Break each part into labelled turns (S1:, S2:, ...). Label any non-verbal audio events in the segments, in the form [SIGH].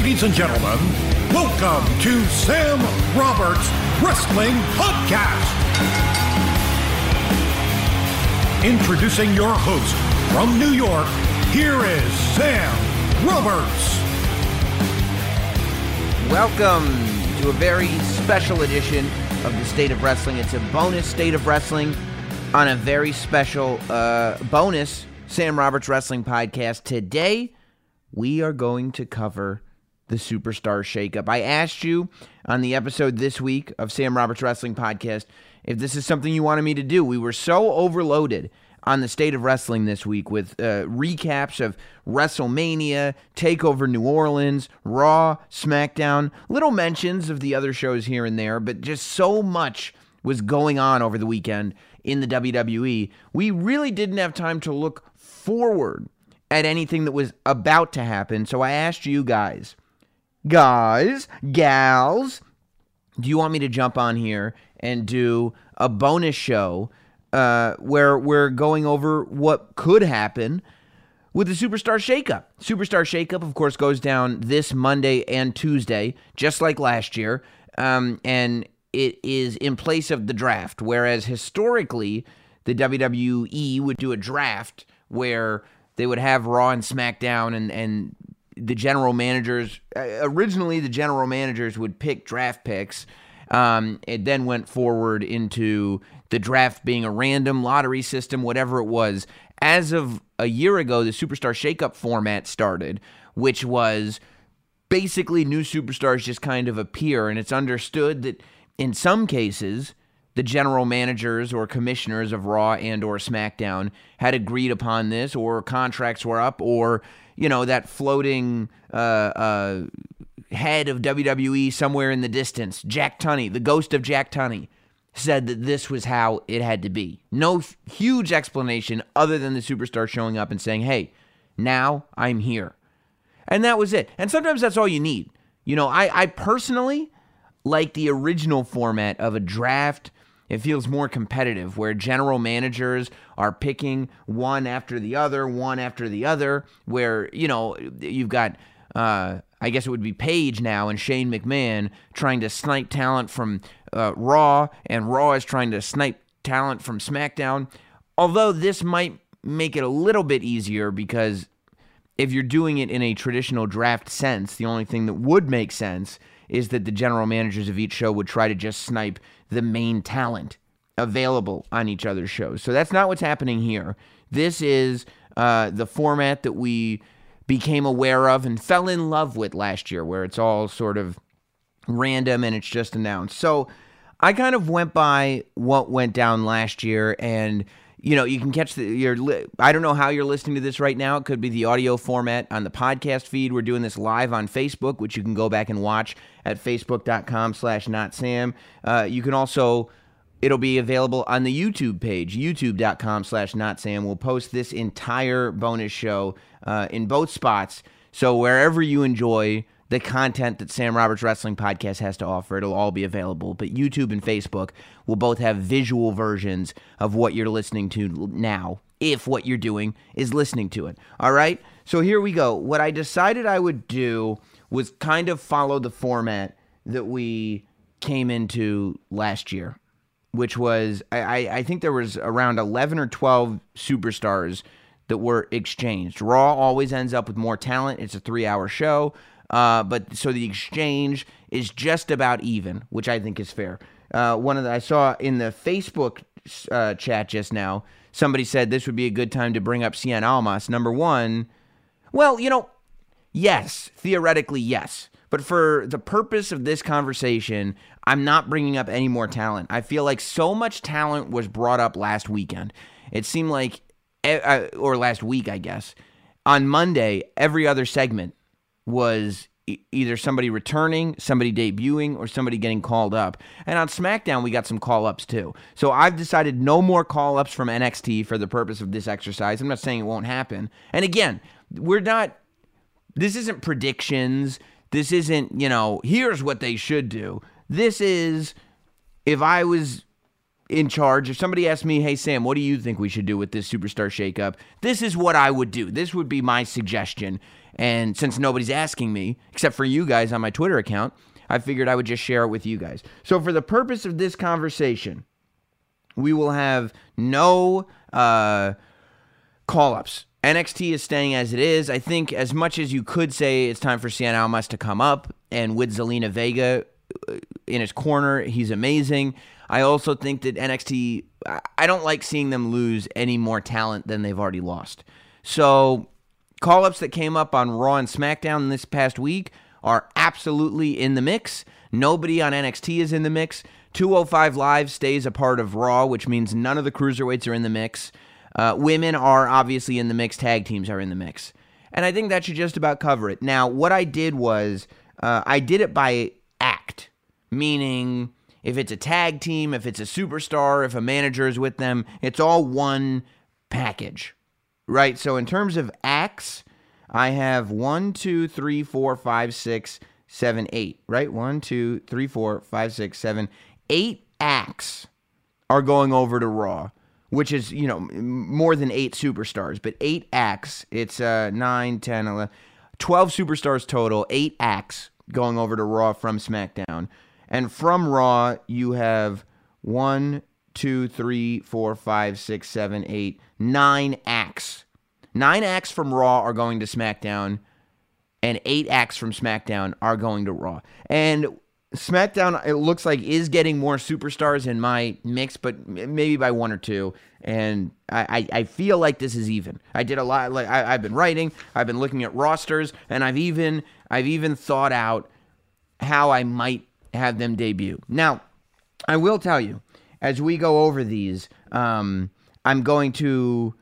S1: Ladies and gentlemen, welcome to Sam Roberts Wrestling Podcast. Introducing your host from New York, here is Sam Roberts.
S2: Welcome to a very special edition of the State of Wrestling. It's a bonus State of Wrestling on a very special uh, bonus Sam Roberts Wrestling podcast. Today, we are going to cover the Superstar Shakeup. I asked you on the episode this week of Sam Roberts Wrestling podcast if this is something you wanted me to do. We were so overloaded on the state of wrestling this week with uh, recaps of WrestleMania, Takeover New Orleans, Raw, SmackDown, little mentions of the other shows here and there, but just so much was going on over the weekend in the WWE. We really didn't have time to look forward at anything that was about to happen. So I asked you guys, guys, gals, do you want me to jump on here and do a bonus show uh, where we're going over what could happen with the Superstar Shakeup? Superstar Shakeup, of course, goes down this Monday and Tuesday, just like last year. Um, and it is in place of the draft, whereas historically, the WWE would do a draft where they would have Raw and SmackDown and, and the general managers. Uh, originally, the general managers would pick draft picks. Um, it then went forward into the draft being a random lottery system, whatever it was. As of a year ago, the Superstar Shakeup format started, which was basically new superstars just kind of appear, and it's understood that in some cases, the general managers or commissioners of Raw and or SmackDown had agreed upon this, or contracts were up, or you know that floating uh, uh, head of WWE somewhere in the distance, Jack Tunney, the ghost of Jack Tunney, said that this was how it had to be. No huge explanation other than the superstar showing up and saying, "Hey, now I'm here," and that was it. And sometimes that's all you need. You know, I, I personally like the original format of a draft it feels more competitive where general managers are picking one after the other, one after the other, where, you know, you've got, uh, I guess it would be Paige now and Shane McMahon trying to snipe talent from uh, Raw, and Raw is trying to snipe talent from SmackDown. Although this might make it a little bit easier because if you're doing it in a traditional draft sense, the only thing that would make sense is that the general managers of each show would try to just snipe the main talent available on each other's shows. So that's not what's happening here. This is uh, the format that we became aware of and fell in love with last year, where it's all sort of random and it's just announced. So I kind of went by what went down last year and you know, you can catch the your I don't know how you're listening to this right now. It could be the audio format on the podcast feed. We're doing this live on Facebook, which you can go back and watch at facebook.com slash not Sam. Uh, you can also it'll be available on the YouTube page, youtube.com slash not Sam. We'll post this entire bonus show uh, in both spots. So wherever you enjoy the content that Sam Roberts Wrestling Podcast has to offer. It'll all be available. But YouTube and Facebook will both have visual versions of what you're listening to now, if what you're doing is listening to it. All right? So here we go. What I decided I would do was kind of follow the format that we came into last year, which was, I, I think there was around 11 or 12 superstars that were exchanged. Raw always ends up with more talent. It's a three hour show. Uh, but so the exchange is just about even, which I think is fair. Uh, one of the, I saw in the Facebook uh, chat just now, somebody said this would be a good time to bring up Cien Almas. Number one, well, you know, yes, theoretically, yes. But for the purpose of this conversation, I'm not bringing up any more talent. I feel like so much talent was brought up last weekend. It seemed like, uh, or last week, I guess. On Monday, every other segment was either somebody returning, somebody debuting, or somebody getting called up. And on SmackDown, we got some call ups too. So I've decided no more call ups from NXT for the purpose of this exercise. I'm not saying it won't happen. And again, we're not, this isn't predictions. This isn't, you know, here's what they should do. This is, if I was in charge, if somebody asked me, hey, Sam, what do you think we should do with this superstar shakeup? This is what I would do. This would be my suggestion. And since nobody's asking me, except for you guys on my Twitter account, I figured I would just share it with you guys. So, for the purpose of this conversation, we will have no uh, call ups. NXT is staying as it is. I think, as much as you could say it's time for Cien Almas to come up, and with Zelina Vega uh, in his corner, he's amazing. I also think that NXT, I don't like seeing them lose any more talent than they've already lost. So, call ups that came up on Raw and SmackDown this past week are absolutely in the mix. Nobody on NXT is in the mix. 205 Live stays a part of Raw, which means none of the cruiserweights are in the mix. Uh, women are obviously in the mix. Tag teams are in the mix. And I think that should just about cover it. Now, what I did was uh, I did it by act, meaning if it's a tag team, if it's a superstar, if a manager is with them, it's all one package, right? So in terms of acts, I have one, two, three, four, five, six, seven, eight, right? One, two, three, four, five, six, seven, eight acts are going over to Raw, which is, you know, more than eight superstars, but eight acts. It's uh, 9, 10, 11, 12 superstars total, eight acts going over to Raw from SmackDown. And from Raw, you have one, two, three, four, five, six, seven, eight, nine acts Nine acts from Raw are going to SmackDown, and eight acts from SmackDown are going to Raw. And SmackDown, it looks like, is getting more superstars in my mix, but maybe by one or two. And I, I, feel like this is even. I did a lot. Like I, I've been writing, I've been looking at rosters, and I've even I've even thought out how I might have them debut. Now, I will tell you, as we go over these, um, I'm going to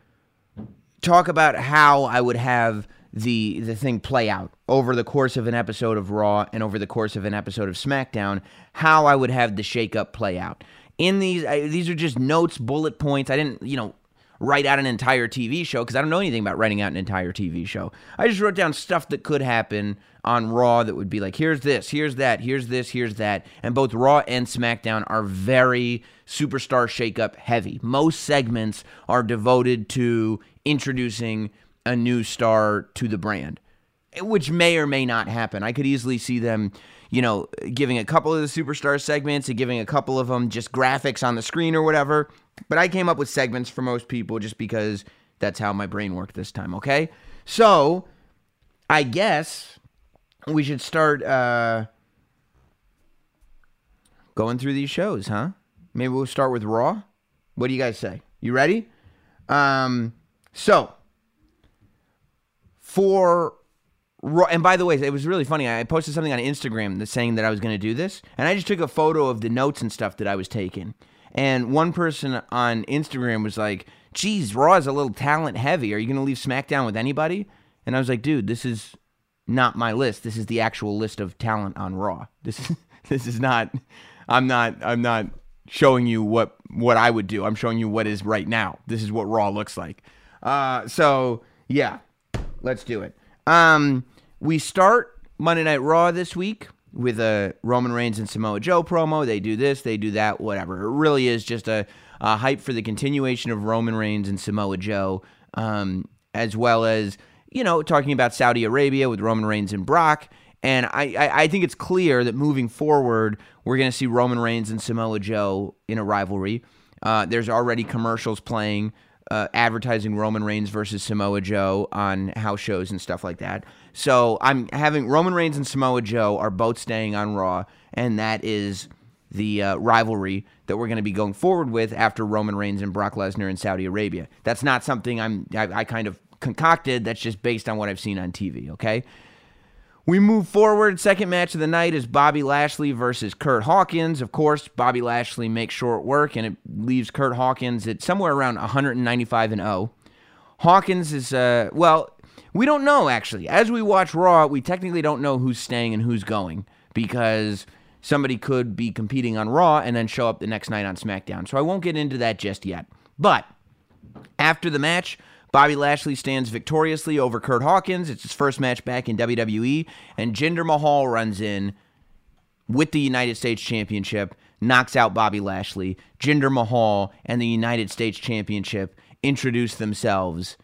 S2: talk about how I would have the the thing play out over the course of an episode of Raw and over the course of an episode of SmackDown, how I would have the shakeup play out. In these, I, these are just notes, bullet points. I didn't, you know, write out an entire TV show because I don't know anything about writing out an entire TV show. I just wrote down stuff that could happen on Raw that would be like, here's this, here's that, here's this, here's that. And both Raw and SmackDown are very superstar shakeup heavy. Most segments are devoted to introducing a new star to the brand, which may or may not happen. I could easily see them, you know, giving a couple of the superstar segments and giving a couple of them just graphics on the screen or whatever. But I came up with segments for most people just because that's how my brain worked this time, okay? So, I guess we should start uh, going through these shows, huh? Maybe we'll start with Raw. What do you guys say? You ready? Um, so, for and by the way, it was really funny. I posted something on Instagram saying that I was going to do this, and I just took a photo of the notes and stuff that I was taking. And one person on Instagram was like, "Geez, Raw is a little talent heavy. Are you going to leave SmackDown with anybody?" And I was like, "Dude, this is not my list. This is the actual list of talent on Raw. This is [LAUGHS] this is not. I'm not. I'm not showing you what what I would do. I'm showing you what is right now. This is what Raw looks like." Uh, so yeah, let's do it. Um, we start Monday Night Raw this week with a Roman Reigns and Samoa Joe promo. They do this, they do that, whatever. It really is just a, a hype for the continuation of Roman Reigns and Samoa Joe, um, as well as you know talking about Saudi Arabia with Roman Reigns and Brock. And I, I, I think it's clear that moving forward, we're going to see Roman Reigns and Samoa Joe in a rivalry. Uh, there's already commercials playing uh, advertising Roman Reigns versus Samoa Joe on house shows and stuff like that. So I'm having Roman Reigns and Samoa Joe are both staying on Raw, and that is the uh, rivalry that we're going to be going forward with after Roman Reigns and Brock Lesnar in Saudi Arabia. That's not something I'm I, I kind of concocted. That's just based on what I've seen on TV. Okay. We move forward. Second match of the night is Bobby Lashley versus Kurt Hawkins. Of course, Bobby Lashley makes short work, and it leaves Kurt Hawkins at somewhere around 195 and 0. Hawkins is, uh, well, we don't know actually. As we watch Raw, we technically don't know who's staying and who's going because somebody could be competing on Raw and then show up the next night on SmackDown. So I won't get into that just yet. But after the match, Bobby Lashley stands victoriously over Kurt Hawkins. It's his first match back in WWE, and Jinder Mahal runs in with the United States Championship, knocks out Bobby Lashley. Jinder Mahal and the United States Championship introduce themselves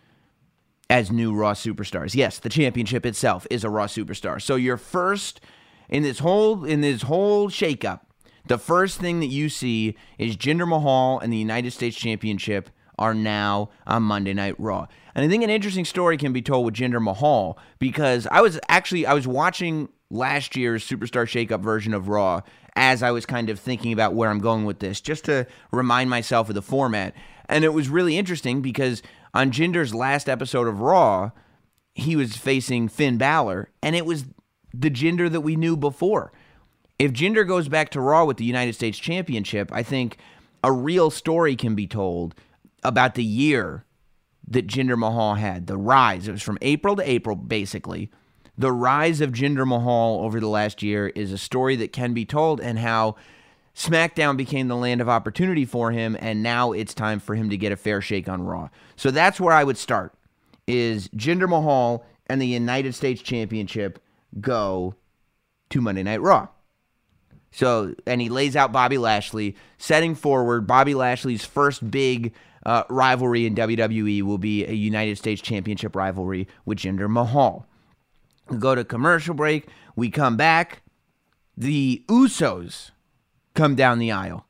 S2: as new Raw superstars. Yes, the championship itself is a Raw superstar. So your first in this whole in this whole shakeup, the first thing that you see is Jinder Mahal and the United States Championship are now on Monday Night Raw. And I think an interesting story can be told with Jinder Mahal because I was actually I was watching last year's Superstar Shakeup version of Raw as I was kind of thinking about where I'm going with this, just to remind myself of the format. And it was really interesting because on Jinder's last episode of Raw, he was facing Finn Balor, and it was the Jinder that we knew before. If Jinder goes back to Raw with the United States Championship, I think a real story can be told about the year that Jinder Mahal had, the rise. It was from April to April, basically. The rise of Jinder Mahal over the last year is a story that can be told, and how SmackDown became the land of opportunity for him, and now it's time for him to get a fair shake on Raw. So that's where I would start: is Jinder Mahal and the United States Championship go to Monday Night Raw. So, and he lays out Bobby Lashley, setting forward Bobby Lashley's first big uh, rivalry in WWE will be a United States Championship rivalry with Jinder Mahal. We go to commercial break. We come back. The Usos come down the aisle.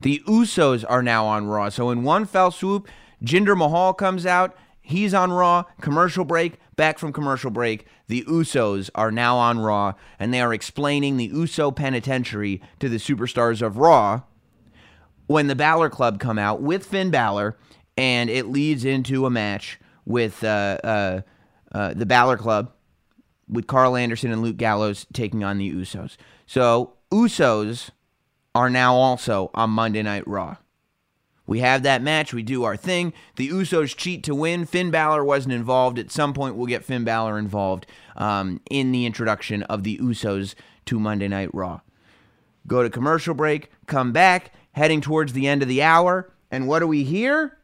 S2: The Usos are now on Raw. So, in one fell swoop, Jinder Mahal comes out. He's on Raw. Commercial break. Back from commercial break. The Usos are now on Raw, and they are explaining the Uso Penitentiary to the superstars of Raw when the Balor Club come out with Finn Balor, and it leads into a match with uh, uh, uh, the Balor Club with Karl Anderson and Luke Gallows taking on the Usos. So Usos are now also on Monday Night Raw. We have that match. We do our thing. The Usos cheat to win. Finn Balor wasn't involved. At some point, we'll get Finn Balor involved um, in the introduction of the Usos to Monday Night Raw. Go to commercial break, come back, heading towards the end of the hour. And what do we hear?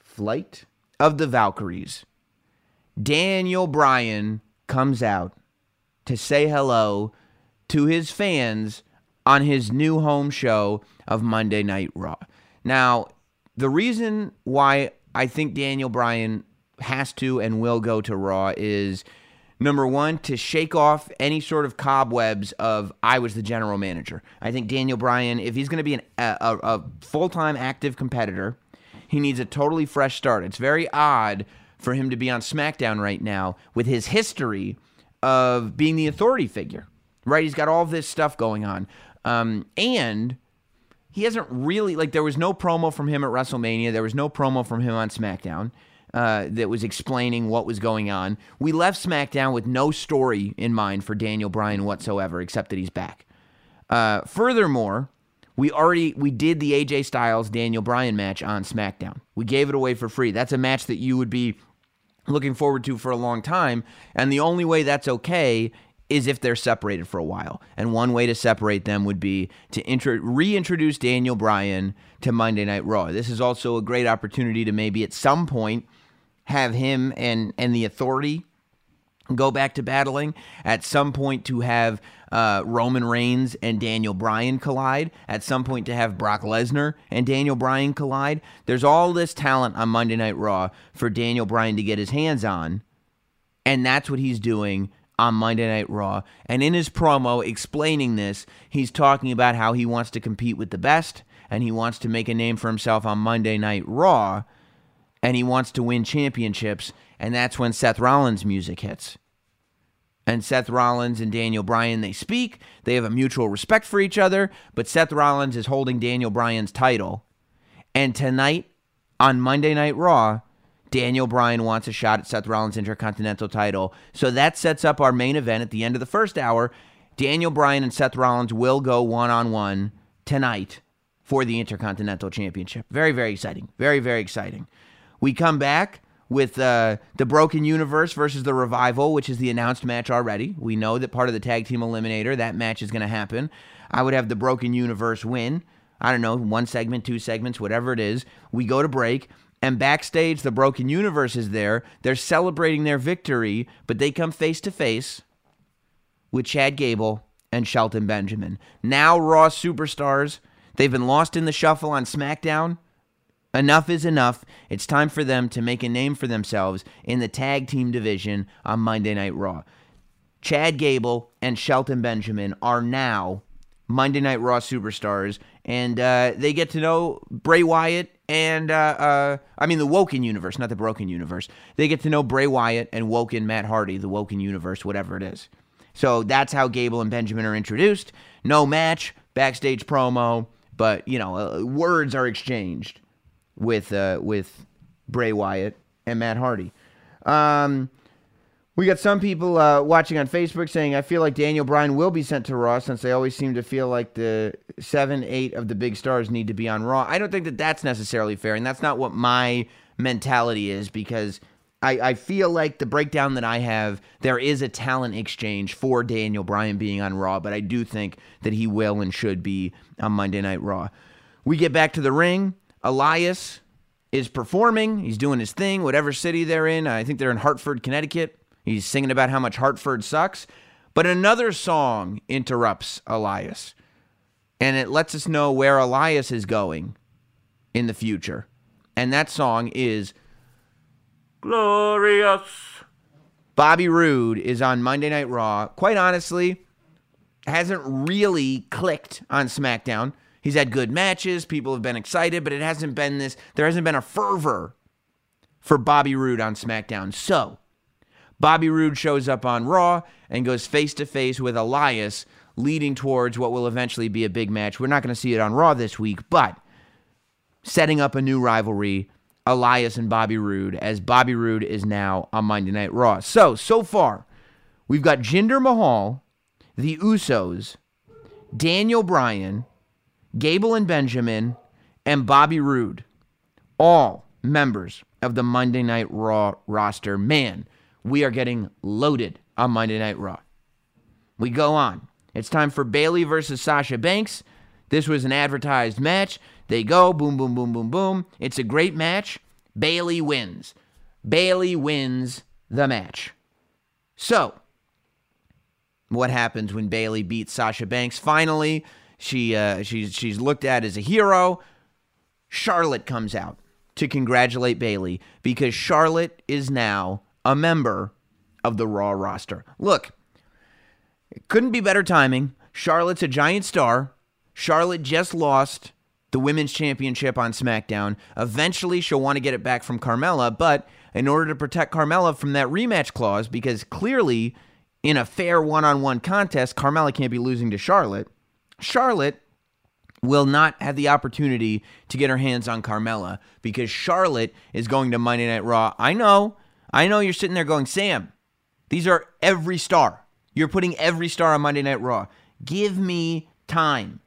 S2: Flight of the Valkyries. Daniel Bryan comes out to say hello to his fans on his new home show of Monday Night Raw. Now, the reason why I think Daniel Bryan has to and will go to Raw is number one, to shake off any sort of cobwebs of I was the general manager. I think Daniel Bryan, if he's going to be an, a, a full time active competitor, he needs a totally fresh start. It's very odd for him to be on SmackDown right now with his history of being the authority figure, right? He's got all this stuff going on. Um, and he hasn't really like there was no promo from him at WrestleMania. There was no promo from him on SmackDown uh, that was explaining what was going on. We left SmackDown with no story in mind for Daniel Bryan whatsoever, except that he's back. Uh, furthermore, we already we did the AJ Styles Daniel Bryan match on SmackDown. We gave it away for free. That's a match that you would be looking forward to for a long time, and the only way that's okay is if they're separated for a while. And one way to separate them would be to intro- reintroduce Daniel Bryan to Monday Night Raw. This is also a great opportunity to maybe at some point have him and and the authority go back to battling at some point to have uh, Roman Reigns and Daniel Bryan collide at some point to have Brock Lesnar and Daniel Bryan collide there's all this talent on Monday Night Raw for Daniel Bryan to get his hands on and that's what he's doing on Monday Night Raw. And in his promo explaining this, he's talking about how he wants to compete with the best and he wants to make a name for himself on Monday Night Raw and he wants to win championships. And that's when Seth Rollins' music hits. And Seth Rollins and Daniel Bryan, they speak. They have a mutual respect for each other, but Seth Rollins is holding Daniel Bryan's title. And tonight on Monday Night Raw, Daniel Bryan wants a shot at Seth Rollins' Intercontinental title. So that sets up our main event at the end of the first hour. Daniel Bryan and Seth Rollins will go one on one tonight for the Intercontinental Championship. Very, very exciting. Very, very exciting. We come back with uh, the Broken Universe versus the Revival, which is the announced match already. We know that part of the Tag Team Eliminator, that match is going to happen. I would have the Broken Universe win. I don't know, one segment, two segments, whatever it is. We go to break. And backstage, the Broken Universe is there. They're celebrating their victory, but they come face to face with Chad Gable and Shelton Benjamin. Now, Raw superstars, they've been lost in the shuffle on SmackDown. Enough is enough. It's time for them to make a name for themselves in the tag team division on Monday Night Raw. Chad Gable and Shelton Benjamin are now Monday Night Raw superstars, and uh, they get to know Bray Wyatt and uh, uh, I mean the Woken universe, not the Broken universe. They get to know Bray Wyatt and Woken Matt Hardy, the Woken universe, whatever it is. So that's how Gable and Benjamin are introduced. No match, backstage promo, but you know uh, words are exchanged with uh, with Bray Wyatt and Matt Hardy. Um, we got some people uh, watching on Facebook saying, I feel like Daniel Bryan will be sent to Raw since they always seem to feel like the seven, eight of the big stars need to be on Raw. I don't think that that's necessarily fair, and that's not what my mentality is because I, I feel like the breakdown that I have, there is a talent exchange for Daniel Bryan being on Raw, but I do think that he will and should be on Monday Night Raw. We get back to the ring. Elias is performing. He's doing his thing, whatever city they're in. I think they're in Hartford, Connecticut. He's singing about how much Hartford sucks. But another song interrupts Elias. And it lets us know where Elias is going in the future. And that song is Glorious. Bobby Roode is on Monday Night Raw. Quite honestly, hasn't really clicked on SmackDown. He's had good matches, people have been excited, but it hasn't been this, there hasn't been a fervor for Bobby Roode on SmackDown. So, Bobby Roode shows up on Raw and goes face to face with Elias, leading towards what will eventually be a big match. We're not going to see it on Raw this week, but setting up a new rivalry, Elias and Bobby Roode, as Bobby Roode is now on Monday Night Raw. So, so far, we've got Jinder Mahal, the Usos, Daniel Bryan, Gable and Benjamin, and Bobby Roode, all members of the Monday Night Raw roster. Man, we are getting loaded on Monday Night Raw. We go on. It's time for Bayley versus Sasha Banks. This was an advertised match. They go boom, boom, boom, boom, boom. It's a great match. Bayley wins. Bayley wins the match. So, what happens when Bayley beats Sasha Banks? Finally, she uh, she's she's looked at as a hero. Charlotte comes out to congratulate Bayley because Charlotte is now a member of the Raw roster. Look, it couldn't be better timing. Charlotte's a giant star. Charlotte just lost the women's championship on SmackDown. Eventually, she'll want to get it back from Carmella, but in order to protect Carmella from that rematch clause, because clearly in a fair one on one contest, Carmella can't be losing to Charlotte, Charlotte will not have the opportunity to get her hands on Carmella because Charlotte is going to Monday Night Raw. I know I know you're sitting there going, Sam, these are every star. You're putting every star on Monday Night Raw. Give me time.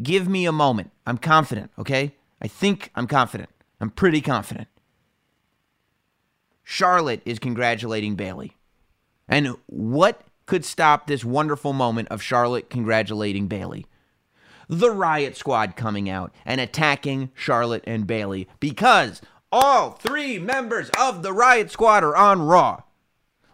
S2: Give me a moment. I'm confident, okay? I think I'm confident. I'm pretty confident. Charlotte is congratulating Bayley. And what could stop this wonderful moment of Charlotte congratulating Bayley. The Riot Squad coming out and attacking Charlotte and Bayley because all three members of the Riot Squad are on Raw.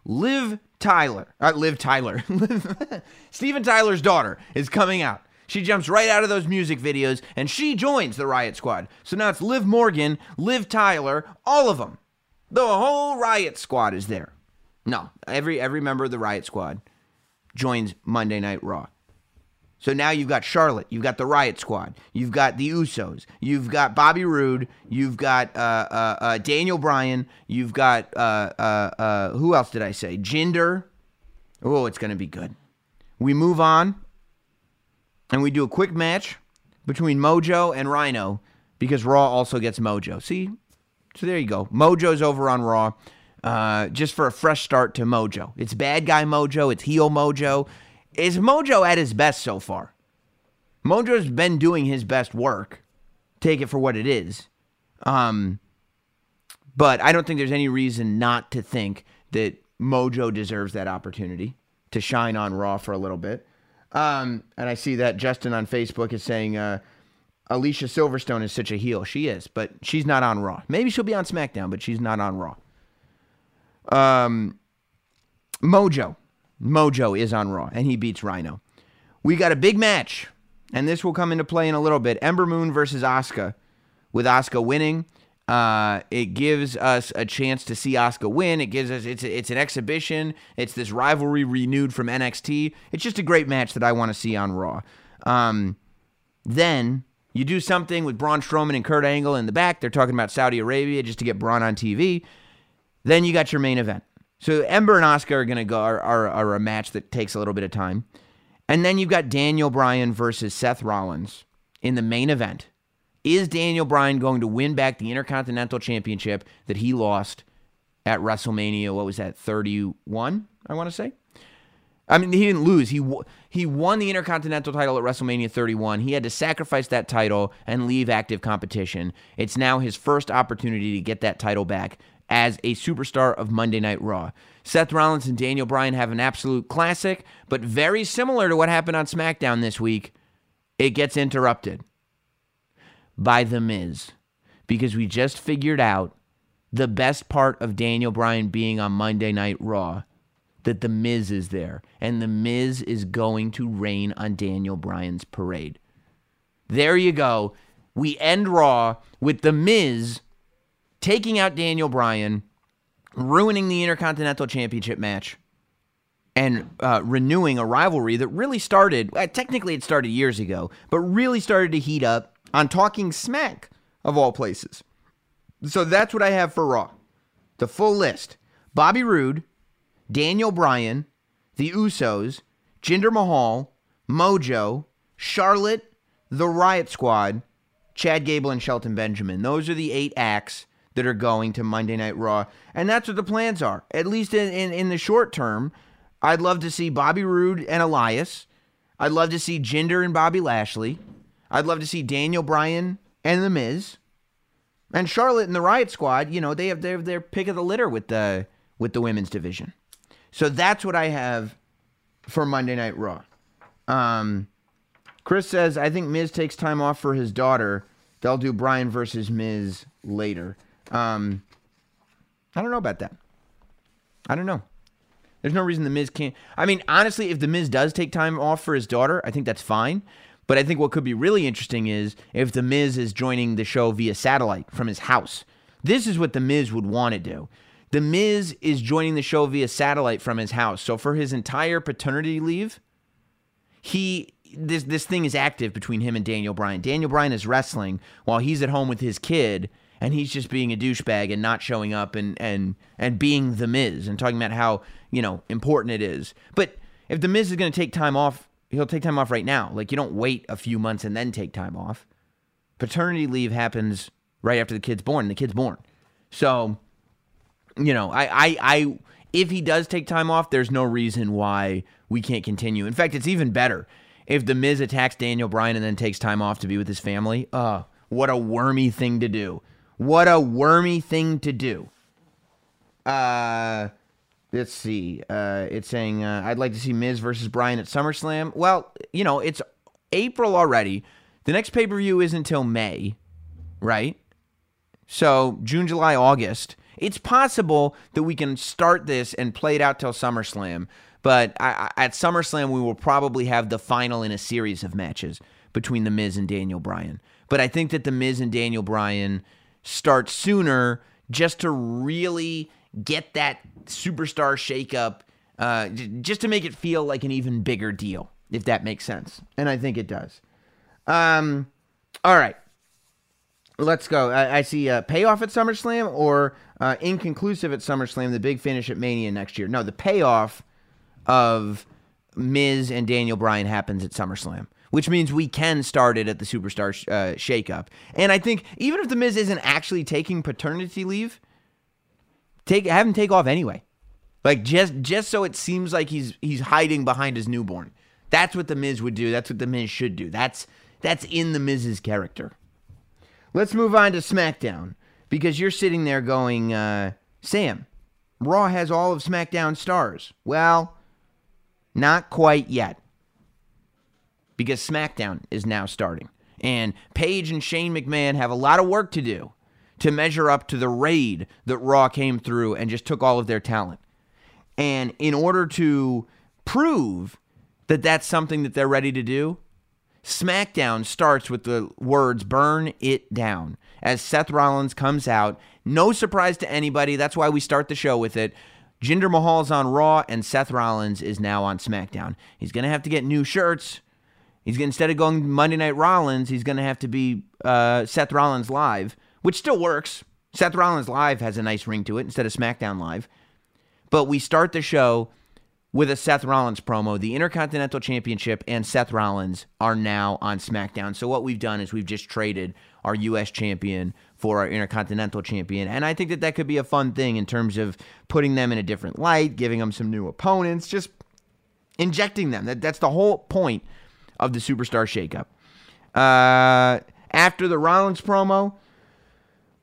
S2: Liv Tyler, uh, Liv Tyler, [LAUGHS] Steven Tyler's daughter is coming out. She jumps right out of those music videos and she joins the Riot Squad. So now it's Liv Morgan, Liv Tyler, all of them. The whole Riot Squad is there. No, every every member of the Riot Squad joins Monday Night Raw. So now you've got Charlotte, you've got the Riot Squad, you've got the Usos, you've got Bobby Roode, you've got uh, uh, uh, Daniel Bryan, you've got uh, uh, uh, who else did I say? Jinder. Oh, it's gonna be good. We move on, and we do a quick match between Mojo and Rhino because Raw also gets Mojo. See, so there you go. Mojo's over on Raw. Just for a fresh start to Mojo. It's bad guy Mojo. It's heel Mojo is Mojo at his best so far? Mojo's been doing his best work. Take it for what it is. Um, but I don't think there's any reason not to think that Mojo deserves that opportunity to shine on Raw for a little bit. Um, and I see that Justin on Facebook is saying uh, Alicia Silverstone is such a heel. She is, but she's not on Raw. Maybe she'll be on SmackDown, but she's not on Raw. Um, Mojo. Mojo is on Raw, and he beats Rhino. we got a big match, and this will come into play in a little bit. Ember Moon versus Asuka, with Asuka winning. Uh, it gives us a chance to see Asuka win. It gives us it's it's an exhibition. It's this rivalry renewed from NXT. It's just a great match that I want to see on Raw. Um, then you do something with Braun Strowman and Kurt Angle in the back. They're talking about Saudi Arabia just to get Braun on TV. Then you got your main event. So Ember and Asuka are gonna go are, are, are a match that takes a little bit of time. And then you've got Daniel Bryan versus Seth Rollins in the main event. Is Daniel Bryan going to win back the Intercontinental Championship that he lost at WrestleMania? What was that, 31? I want to say. I mean, he didn't lose. He he won the Intercontinental title at WrestleMania 31. He had to sacrifice that title and leave active competition. It's now his first opportunity to get that title back as a superstar of Monday Night Raw. Seth Rollins and Daniel Bryan have an absolute classic, but very similar to what happened on SmackDown this week. It gets interrupted by The Miz because we just figured out the best part of Daniel Bryan being on Monday Night Raw that The Miz is there and The Miz is going to rain on Daniel Bryan's parade. There you go. We end Raw with The Miz taking out Daniel Bryan, ruining the Intercontinental Championship match, and uh, renewing a rivalry that really started, uh, technically, it started years ago, but really started to heat up on Talking Smack, of all places. So that's what I have for Raw. The full list Bobby Roode, Daniel Bryan, The Usos, Jinder Mahal, Mojo, Charlotte, The Riot Squad, Chad Gable, and Shelton Benjamin. Those are the eight acts that are going to Monday Night Raw. And that's what the plans are. At least in, in, in the short term, I'd love to see Bobby Roode and Elias. I'd love to see Jinder and Bobby Lashley. I'd love to see Daniel Bryan and The Miz. And Charlotte and the Riot Squad, you know, they have their their pick of the litter with the with the women's division. So that's what I have for Monday Night Raw. Um, Chris says, I think Miz takes time off for his daughter. They'll do Bryan versus Miz later. Um, I don't know about that. I don't know. There's no reason the Miz can't. I mean, honestly, if the Miz does take time off for his daughter, I think that's fine. But I think what could be really interesting is if The Miz is joining the show via satellite from his house. This is what The Miz would want to do. The Miz is joining the show via satellite from his house. So for his entire paternity leave, he this this thing is active between him and Daniel Bryan. Daniel Bryan is wrestling while he's at home with his kid and he's just being a douchebag and not showing up and and and being the Miz and talking about how, you know, important it is. But if the Miz is going to take time off he'll take time off right now. Like you don't wait a few months and then take time off. Paternity leave happens right after the kid's born. The kid's born. So, you know, I, I, I, if he does take time off, there's no reason why we can't continue. In fact, it's even better if the Miz attacks Daniel Bryan and then takes time off to be with his family. Uh, what a wormy thing to do. What a wormy thing to do. Uh, Let's see. Uh, it's saying uh, I'd like to see Miz versus Bryan at SummerSlam. Well, you know, it's April already. The next pay per view is until May, right? So June, July, August. It's possible that we can start this and play it out till SummerSlam. But I, I, at SummerSlam, we will probably have the final in a series of matches between The Miz and Daniel Bryan. But I think that The Miz and Daniel Bryan start sooner just to really get that superstar shakeup, uh, just to make it feel like an even bigger deal, if that makes sense. And I think it does. Um, all right. Let's go. I, I see a payoff at SummerSlam or uh, inconclusive at SummerSlam, the big finish at Mania next year. No, the payoff of Miz and Daniel Bryan happens at SummerSlam, which means we can start it at the Superstar sh- uh, shakeup. And I think even if the Miz isn't actually taking paternity leave, Take have him take off anyway. Like just just so it seems like he's he's hiding behind his newborn. That's what the Miz would do. That's what the Miz should do. That's that's in the Miz's character. Let's move on to SmackDown because you're sitting there going, uh, Sam, Raw has all of SmackDown stars. Well, not quite yet because SmackDown is now starting. And Paige and Shane McMahon have a lot of work to do to measure up to the raid that Raw came through and just took all of their talent. And in order to prove that that's something that they're ready to do? SmackDown starts with the words burn it down as Seth Rollins comes out. No surprise to anybody. That's why we start the show with it. Jinder Mahal's on Raw and Seth Rollins is now on SmackDown. He's going to have to get new shirts. He's gonna, instead of going Monday Night Rollins, he's going to have to be uh, Seth Rollins live, which still works. Seth Rollins live has a nice ring to it instead of SmackDown live. But we start the show with a Seth Rollins promo. The Intercontinental Championship and Seth Rollins are now on SmackDown. So what we've done is we've just traded our U.S. champion for our Intercontinental champion. And I think that that could be a fun thing in terms of putting them in a different light, giving them some new opponents, just injecting them. That, that's the whole point of the Superstar Shakeup. Uh, after the Rollins promo,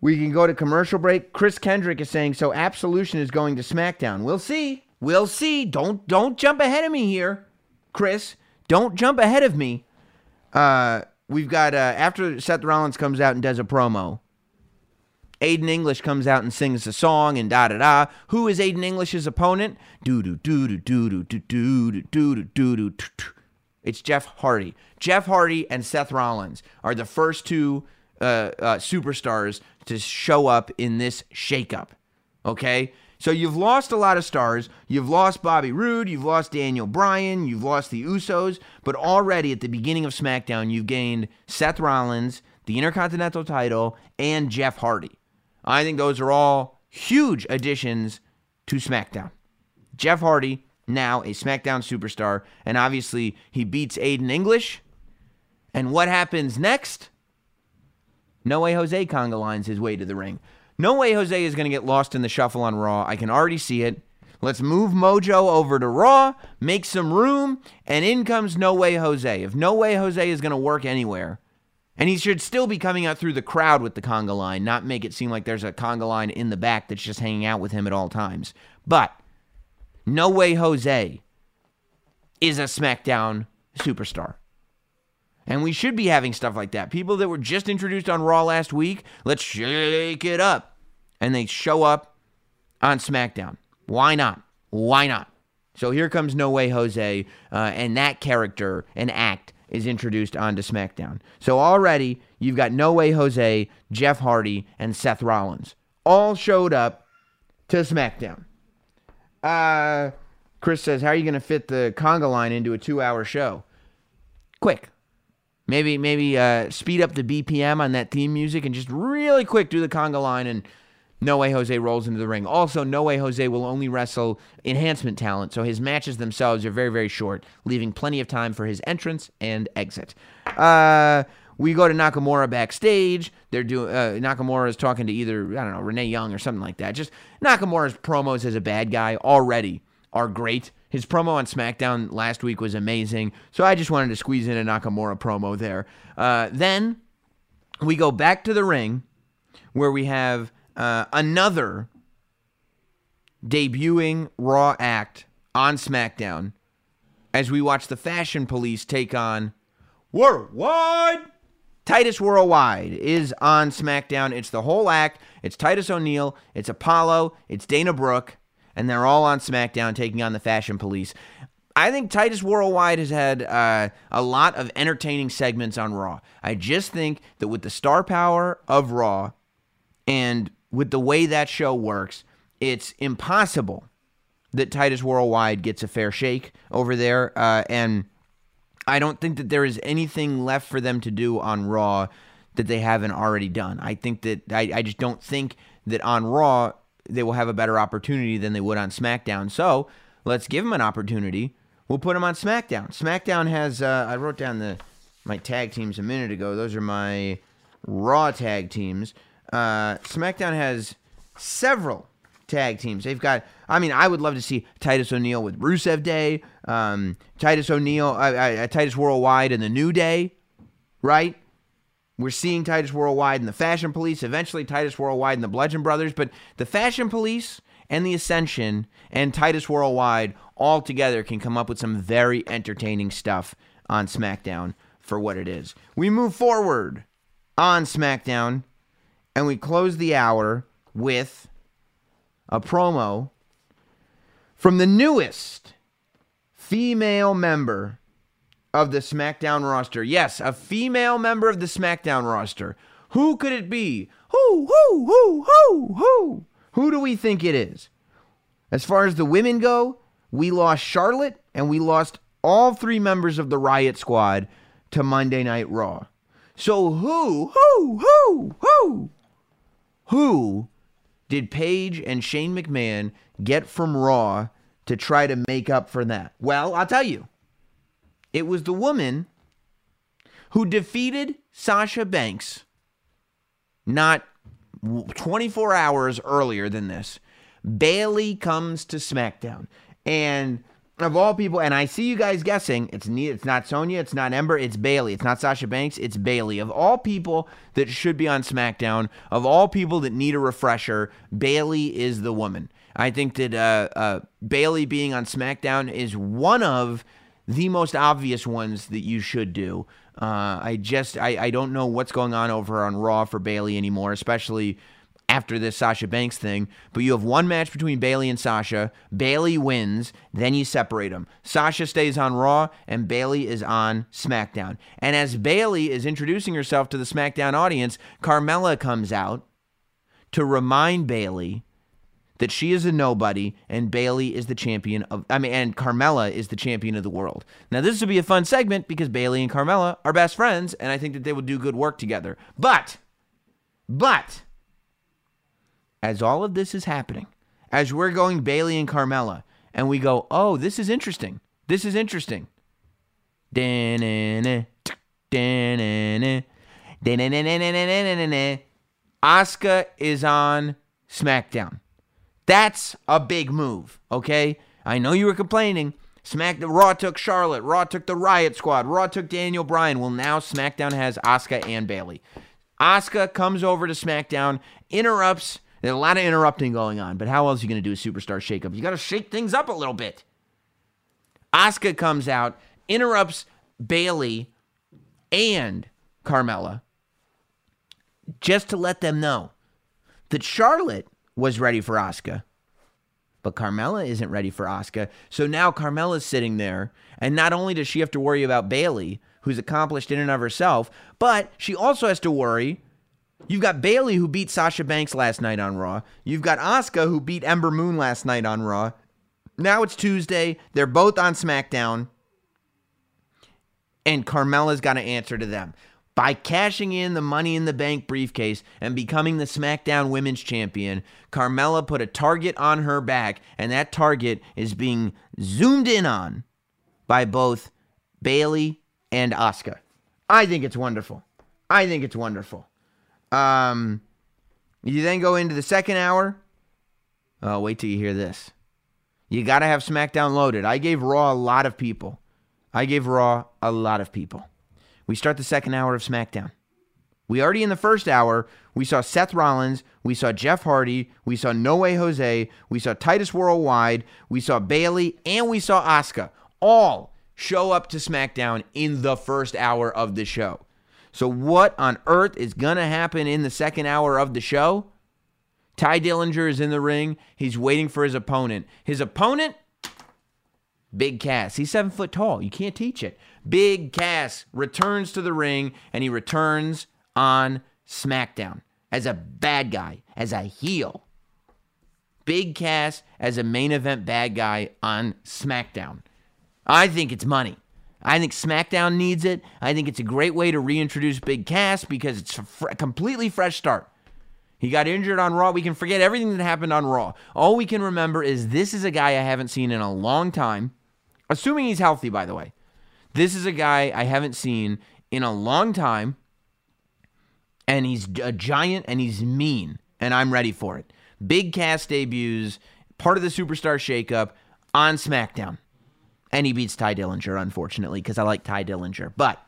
S2: we can go to commercial break. Chris Kendrick is saying so. Absolution is going to SmackDown. We'll see. We'll see. Don't don't jump ahead of me here, Chris. Don't jump ahead of me. Uh, we've got uh, after Seth Rollins comes out and does a promo. Aiden English comes out and sings a song and da da da. Who is Aiden English's opponent? Do do do do do do do do do do do do. It's Jeff Hardy. Jeff Hardy and Seth Rollins are the first two uh, uh, superstars to show up in this shakeup. Okay, so you've lost a lot of stars. You've lost Bobby Roode. You've lost Daniel Bryan. You've lost the Usos. But already at the beginning of SmackDown, you've gained Seth Rollins, the Intercontinental title, and Jeff Hardy. I think those are all huge additions to SmackDown. Jeff Hardy, now a SmackDown superstar, and obviously he beats Aiden English. And what happens next? No way Jose conga lines his way to the ring. No way Jose is going to get lost in the shuffle on Raw. I can already see it. Let's move Mojo over to Raw, make some room, and in comes No Way Jose. If No Way Jose is going to work anywhere, and he should still be coming out through the crowd with the conga line, not make it seem like there's a conga line in the back that's just hanging out with him at all times. But No Way Jose is a SmackDown superstar. And we should be having stuff like that. People that were just introduced on Raw last week, let's shake it up. And they show up on SmackDown. Why not? Why not? So here comes No Way Jose, uh, and that character and act is introduced onto SmackDown. So already you've got No Way Jose, Jeff Hardy, and Seth Rollins all showed up to SmackDown. Uh, Chris says, How are you going to fit the conga line into a two hour show? Quick. Maybe maybe uh, speed up the BPM on that theme music and just really quick do the conga line and no way Jose rolls into the ring. Also, no way Jose will only wrestle enhancement talent, so his matches themselves are very, very short, leaving plenty of time for his entrance and exit. Uh, we go to Nakamura backstage. They're doing uh, Nakamura is talking to either I don't know Renee Young or something like that. Just Nakamura's promos as a bad guy already are great. His promo on SmackDown last week was amazing. So I just wanted to squeeze in a Nakamura promo there. Uh, then we go back to the ring where we have uh, another debuting Raw act on SmackDown as we watch the Fashion Police take on Worldwide. Titus Worldwide is on SmackDown. It's the whole act. It's Titus O'Neil. It's Apollo. It's Dana Brooke and they're all on SmackDown taking on the Fashion Police. I think Titus Worldwide has had uh, a lot of entertaining segments on Raw. I just think that with the star power of Raw and with the way that show works, it's impossible that Titus Worldwide gets a fair shake over there. Uh, and I don't think that there is anything left for them to do on Raw that they haven't already done. I think that I, I just don't think that on Raw they will have a better opportunity than they would on SmackDown. So let's give them an opportunity. We'll put them on SmackDown. SmackDown has uh, I wrote down the my tag teams a minute ago. Those are my Raw tag teams. Uh, SmackDown has several tag teams. They've got. I mean, I would love to see Titus O'Neil with Rusev Day, um, Titus O'Neil, uh, uh, Titus Worldwide, and the New Day, right? We're seeing Titus Worldwide and the Fashion Police, eventually Titus Worldwide and the Bludgeon Brothers, but the Fashion Police and the Ascension and Titus Worldwide all together can come up with some very entertaining stuff on SmackDown for what it is. We move forward on SmackDown and we close the hour with a promo from the newest female member of the SmackDown roster. Yes, a female member of the SmackDown roster. Who could it be? Who, who, who, who, who? Who do we think it is? As far as the women go, we lost Charlotte and we lost all three members of the Riot Squad to Monday Night Raw. So who, who, who, who, who did Paige and Shane McMahon get from Raw to try to make up for that? Well, I'll tell you. It was the woman who defeated Sasha Banks not 24 hours earlier than this. Bayley comes to SmackDown. And of all people, and I see you guys guessing, it's it's not Sonya, it's not Ember, it's Bayley. It's not Sasha Banks, it's Bayley. Of all people that should be on SmackDown, of all people that need a refresher, Bayley is the woman. I think that uh, uh, Bayley being on SmackDown is one of the most obvious ones that you should do. Uh, I just I, I don't know what's going on over on Raw for Bayley anymore, especially after this Sasha Banks thing. But you have one match between Bayley and Sasha. Bayley wins, then you separate them. Sasha stays on Raw, and Bayley is on SmackDown. And as Bayley is introducing herself to the SmackDown audience, Carmella comes out to remind Bayley that she is a nobody and Bayley is the champion of I mean and Carmella is the champion of the world. Now this will be a fun segment because Bayley and Carmella are best friends and I think that they will do good work together. But but as all of this is happening, as we're going Bayley and Carmella and we go, "Oh, this is interesting. This is interesting." Asuka is on SmackDown. That's a big move, okay? I know you were complaining. Smack the Raw took Charlotte, Raw took the Riot Squad, Raw took Daniel Bryan. Well, now SmackDown has Asuka and Bayley. Asuka comes over to SmackDown, interrupts. There's a lot of interrupting going on, but how else are you going to do a superstar shakeup? You got to shake things up a little bit. Asuka comes out, interrupts Bayley and Carmella just to let them know that Charlotte was ready for Asuka, But Carmella isn't ready for Asuka, So now Carmella's sitting there, and not only does she have to worry about Bayley, who's accomplished in and of herself, but she also has to worry. You've got Bayley who beat Sasha Banks last night on Raw. You've got Asuka who beat Ember Moon last night on Raw. Now it's Tuesday. They're both on SmackDown. And Carmella's got to answer to them. By cashing in the Money in the Bank briefcase and becoming the SmackDown Women's Champion, Carmella put a target on her back, and that target is being zoomed in on by both Bayley and Asuka. I think it's wonderful. I think it's wonderful. Um, you then go into the second hour. Oh, wait till you hear this. You got to have SmackDown loaded. I gave Raw a lot of people. I gave Raw a lot of people. We start the second hour of SmackDown. We already in the first hour, we saw Seth Rollins, we saw Jeff Hardy, we saw No Way Jose, we saw Titus Worldwide, we saw Bayley, and we saw Asuka. All show up to SmackDown in the first hour of the show. So, what on earth is going to happen in the second hour of the show? Tye Dillinger is in the ring. He's waiting for his opponent. His opponent, Big Cass. He's seven foot tall. You can't teach it. Big Cass returns to the ring and he returns on SmackDown as a bad guy, as a heel. Big Cass as a main event bad guy on SmackDown. I think it's money. I think SmackDown needs it. I think it's a great way to reintroduce Big Cass because it's a fr- completely fresh start. He got injured on Raw. We can forget everything that happened on Raw. All we can remember is this is a guy I haven't seen in a long time, assuming he's healthy, by the way. This is a guy I haven't seen in a long time, and he's a giant and he's mean, and I'm ready for it. Big Cass debuts, part of the superstar shakeup on SmackDown. And he beats Tye Dillinger, unfortunately, because I like Tye Dillinger. But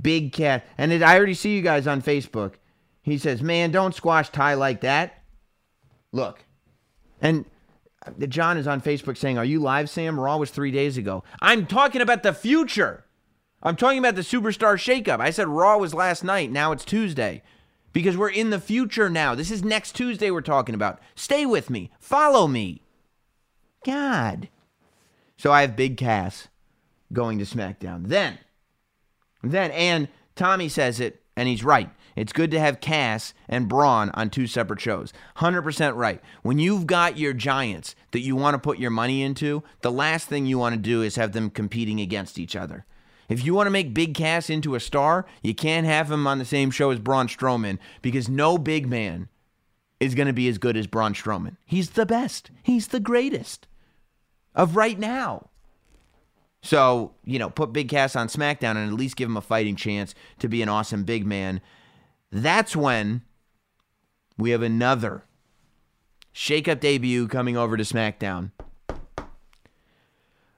S2: Big Cat, and it, I already see you guys on Facebook. He says, "Man, don't squash Tye like that." Look, and John is on Facebook saying, "Are you live, Sam? Raw was three days ago." I'm talking about the future. I'm talking about the superstar shakeup. I said Raw was last night. Now it's Tuesday. Because we're in the future now. This is next Tuesday we're talking about. Stay with me. Follow me. God. So I have Big Cass going to SmackDown. Then, then, and Tommy says it, and he's right. It's good to have Cass and Braun on two separate shows. 100% right. When you've got your giants that you want to put your money into, the last thing you want to do is have them competing against each other. If you want to make Big Cass into a star, you can't have him on the same show as Braun Strowman because no big man is going to be as good as Braun Strowman. He's the best. He's the greatest of right now. So, you know, put Big Cass on SmackDown and at least give him a fighting chance to be an awesome big man. That's when we have another shake up debut coming over to SmackDown.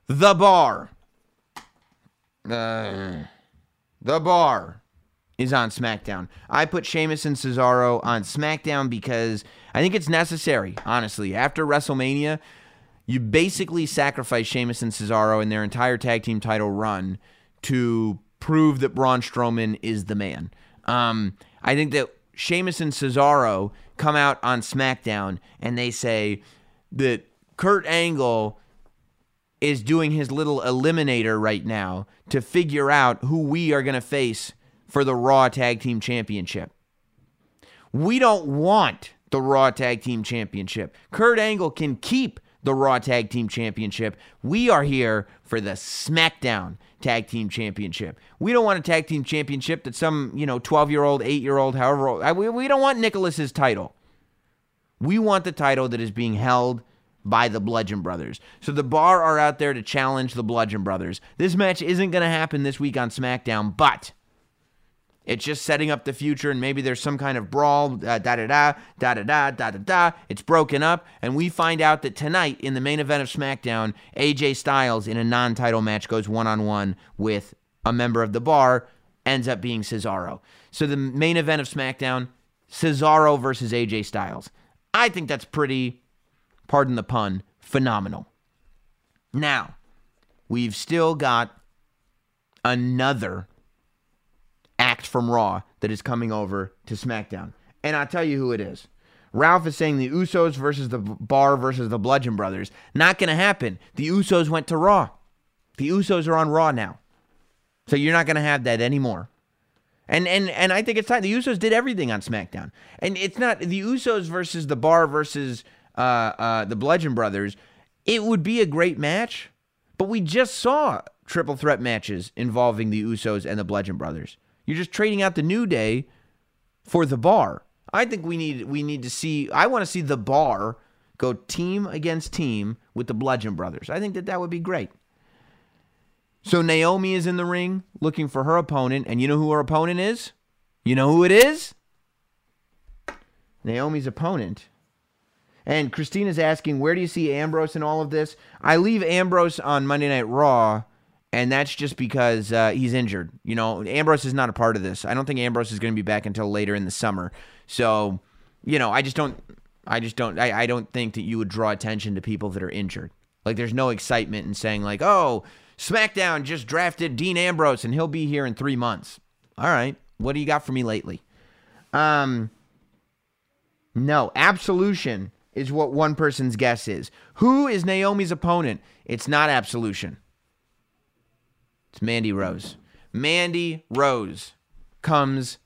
S2: The Bar. Uh, the Bar is on SmackDown. I put Sheamus and Cesaro on SmackDown because I think it's necessary, honestly. After WrestleMania, you basically sacrifice Sheamus and Cesaro in their entire tag team title run to prove that Braun Strowman is the man. Um, I think that Sheamus and Cesaro come out on SmackDown and they say that Kurt Angle is doing his little eliminator right now to figure out who we are going to face for the Raw Tag Team Championship. We don't want the Raw Tag Team Championship. Kurt Angle can keep the Raw Tag Team Championship. We are here for the SmackDown Tag Team Championship. We don't want a Tag Team Championship that some, you know, 12 year old, 8 year old, however old. We, we don't want Nicholas's title. We want the title that is being held by the Bludgeon Brothers. So the bar are out there to challenge the Bludgeon Brothers. This match isn't going to happen this week on SmackDown, but it's just setting up the future, and maybe there's some kind of brawl, uh, da da da da da da da da da. It's broken up, and we find out that tonight in the main event of SmackDown, AJ Styles in a non-title match goes one-on-one with a member of the bar, ends up being Cesaro. So the main event of SmackDown, Cesaro versus AJ Styles. I think that's pretty, pardon the pun, phenomenal. Now, we've still got another act from Raw that is coming over to SmackDown. And I'll tell you who it is. Ralph is saying the Usos versus the Bar versus the Bludgeon Brothers. Not going to happen. The Usos went to Raw. The Usos are on Raw now. So you're not going to have that anymore. And and and I think it's time. The Usos did everything on SmackDown. And it's not the Usos versus the Bar versus uh, uh, the Bludgeon Brothers. It would be a great match, but we just saw triple threat matches involving the Usos and the Bludgeon Brothers. You're just trading out the New Day for the Bar. I think we need we need to see. I want to see the Bar go team against team with the Bludgeon Brothers. I think that that would be great. So Naomi is in the ring looking for her opponent, and you know who her opponent is? You know who it is? Naomi's opponent. And Christina's asking, where do you see Ambrose in all of this? I leave Ambrose on Monday Night Raw and that's just because uh, he's injured. You know, Ambrose is not a part of this. I don't think Ambrose is going to be back until later in the summer. So, you know, I just don't, I just don't, I, I don't think that you would draw attention to people that are injured. Like, there's no excitement in saying like, oh, SmackDown just drafted Dean Ambrose and he'll be here in three months. All right, what do you got for me lately? Um, no, Absolution is what one person's guess is. Who is Naomi's opponent? It's not Absolution. It's Mandy Rose. Mandy Rose comes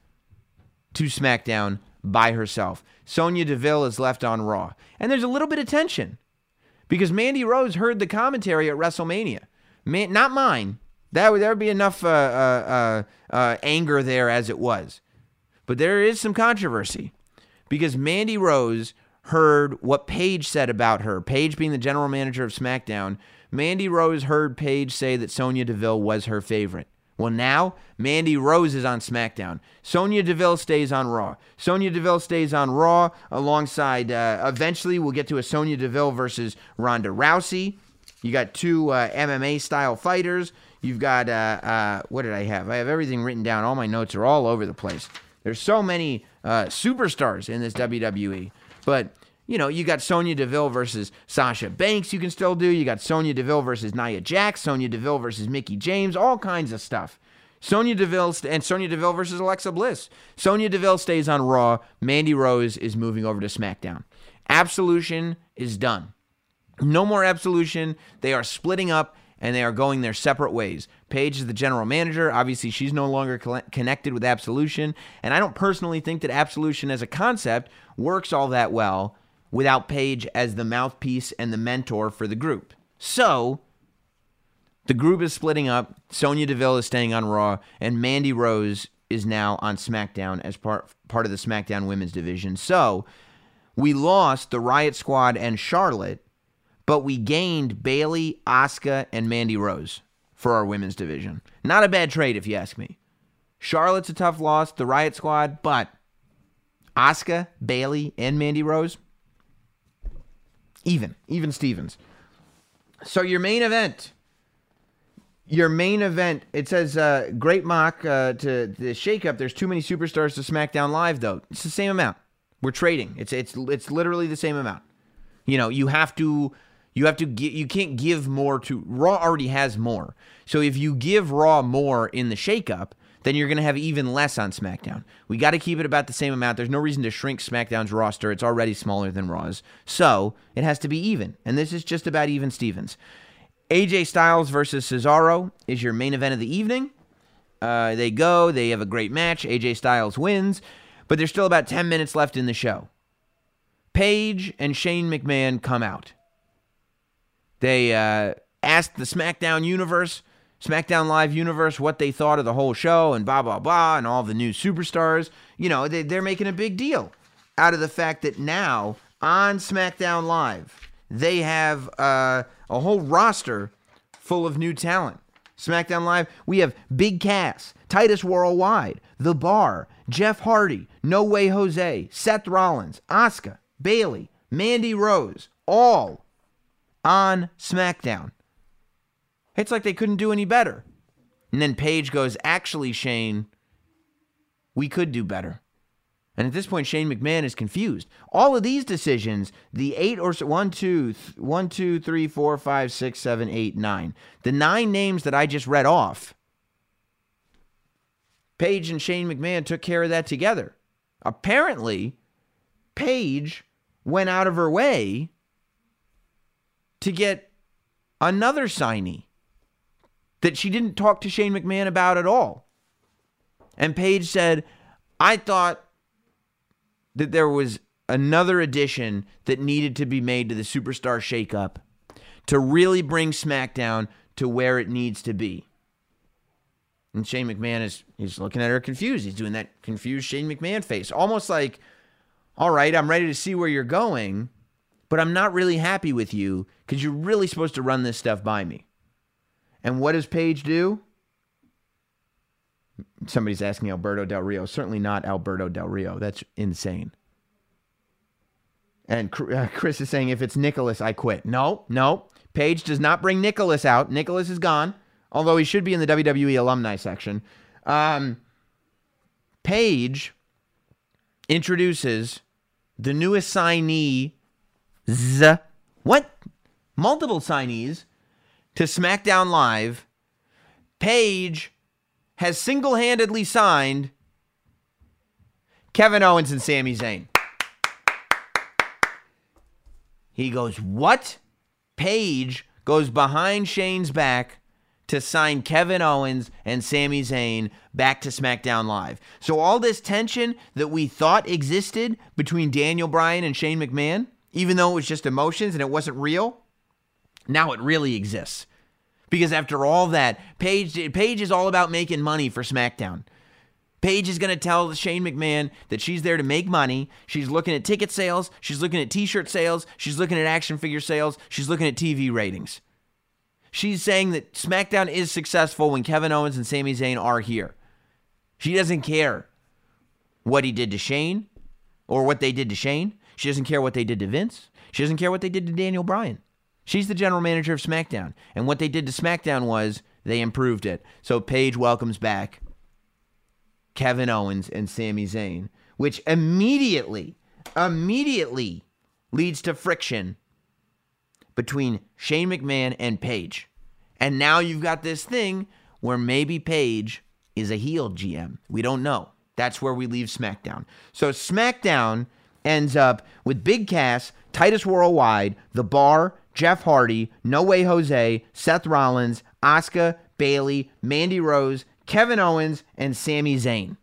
S2: to SmackDown by herself. Sonya Deville is left on Raw. And there's a little bit of tension because Mandy Rose heard the commentary at WrestleMania. Man, not mine. That would, there would be enough uh, uh, uh, uh, anger there as it was. But there is some controversy because Mandy Rose heard what Paige said about her. Paige being the general manager of SmackDown Mandy Rose heard Paige say that Sonya Deville was her favorite. Well, now Mandy Rose is on SmackDown. Sonya Deville stays on Raw. Sonya Deville stays on Raw alongside. Uh, eventually, we'll get to a Sonya Deville versus Ronda Rousey. You got two uh, MMA style fighters. You've got uh, uh, what did I have? I have everything written down. All my notes are all over the place. There's so many uh, superstars in this WWE, but you know, you got Sonya Deville versus Sasha Banks, you can still do. You got Sonya Deville versus Nia Jax, Sonya Deville versus Mickie James, all kinds of stuff. Sonya Deville st- and Sonya Deville versus Alexa Bliss. Sonya Deville stays on Raw. Mandy Rose is moving over to SmackDown. Absolution is done. No more absolution. They are splitting up and they are going their separate ways. Paige is the general manager. Obviously, she's no longer connected with Absolution. And I don't personally think that Absolution as a concept works all that well without Paige as the mouthpiece and the mentor for the group. So, the group is splitting up. Sonya Deville is staying on Raw, and Mandy Rose is now on SmackDown as part part of the SmackDown Women's Division. So, we lost the Riot Squad and Charlotte, but we gained Bayley, Asuka, and Mandy Rose for our women's division. Not a bad trade, if you ask me. Charlotte's a tough loss, the Riot Squad, but Asuka, Bayley, and Mandy Rose, even, even Stevens. So your main event, your main event, it says uh, great mock uh, to the shakeup. There's too many superstars to SmackDown Live, though. It's the same amount. We're trading. It's it's it's literally the same amount. You know, you have to you have to get you can't give more to Raw already has more. So if you give Raw more in the shakeup, then you're going to have even less on SmackDown. We got to keep it about the same amount. There's no reason to shrink SmackDown's roster. It's already smaller than Raw's. So it has to be even. And this is just about even Stevens. AJ Styles versus Cesaro is your main event of the evening. Uh, they go, they have a great match. AJ Styles wins, but there's still about 10 minutes left in the show. Paige and Shane McMahon come out. They uh, asked the SmackDown universe, SmackDown Live universe, what they thought of the whole show and blah, blah, blah, and all the new superstars. You know, they, they're making a big deal out of the fact that now on SmackDown Live, they have uh, a whole roster full of new talent. SmackDown Live, we have Big Cass, Titus Worldwide, The Bar, Jeff Hardy, No Way Jose, Seth Rollins, Asuka, Bayley, Mandy Rose, all on SmackDown. It's like they couldn't do any better. And then Paige goes, Actually, Shane, we could do better. And at this point, Shane McMahon is confused. All of these decisions, the eight or so, one, two, th- one, two, three, four, five, six, seven, eight, nine, the nine names that I just read off, Paige and Shane McMahon took care of that together. Apparently, Paige went out of her way to get another signee that she didn't talk to Shane McMahon about at all. And Paige said, I thought that there was another addition that needed to be made to the Superstar Shakeup to really bring SmackDown to where it needs to be. And Shane McMahon is he's looking at her confused. He's doing that confused Shane McMahon face. Almost like, all right, I'm ready to see where you're going, but I'm not really happy with you because you're really supposed to run this stuff by me. And what does Paige do? Somebody's asking Alberto Del Rio. Certainly not Alberto Del Rio. That's insane. And uh, Chris is saying, if it's Nicholas, I quit. No, no. Paige does not bring Nicholas out. Nicholas is gone, although he should be in the WWE alumni section. Um, Paige introduces the new signee, Z. What? Multiple signees to SmackDown Live. Paige has single handedly signed Kevin Owens and Sami Zayn. He goes, What? Paige goes behind Shane's back to sign Kevin Owens and Sami Zayn back to SmackDown Live. So, all this tension that we thought existed between Daniel Bryan and Shane McMahon, even though it was just emotions and it wasn't real, now it really exists. Because after all that, Paige, Paige is all about making money for SmackDown. Paige is going to tell Shane McMahon that she's there to make money. She's looking at ticket sales. She's looking at t shirt sales. She's looking at action figure sales. She's looking at TV ratings. She's saying that SmackDown is successful when Kevin Owens and Sami Zayn are here. She doesn't care what he did to Shane or what they did to Shane. She doesn't care what they did to Vince. She doesn't care what they did to Daniel Bryan. She's the general manager of SmackDown. And what they did to SmackDown was they improved it. So Paige welcomes back Kevin Owens and Sami Zayn, which immediately, immediately leads to friction between Shane McMahon and Paige. And now you've got this thing where maybe Paige is a heel GM. We don't know. That's where we leave SmackDown. So SmackDown ends up with Big Cass, Titus Worldwide, The Bar, Jeff Hardy, No Way Jose, Seth Rollins, Asuka, Bayley, Mandy Rose, Kevin Owens, and Sami Zayn.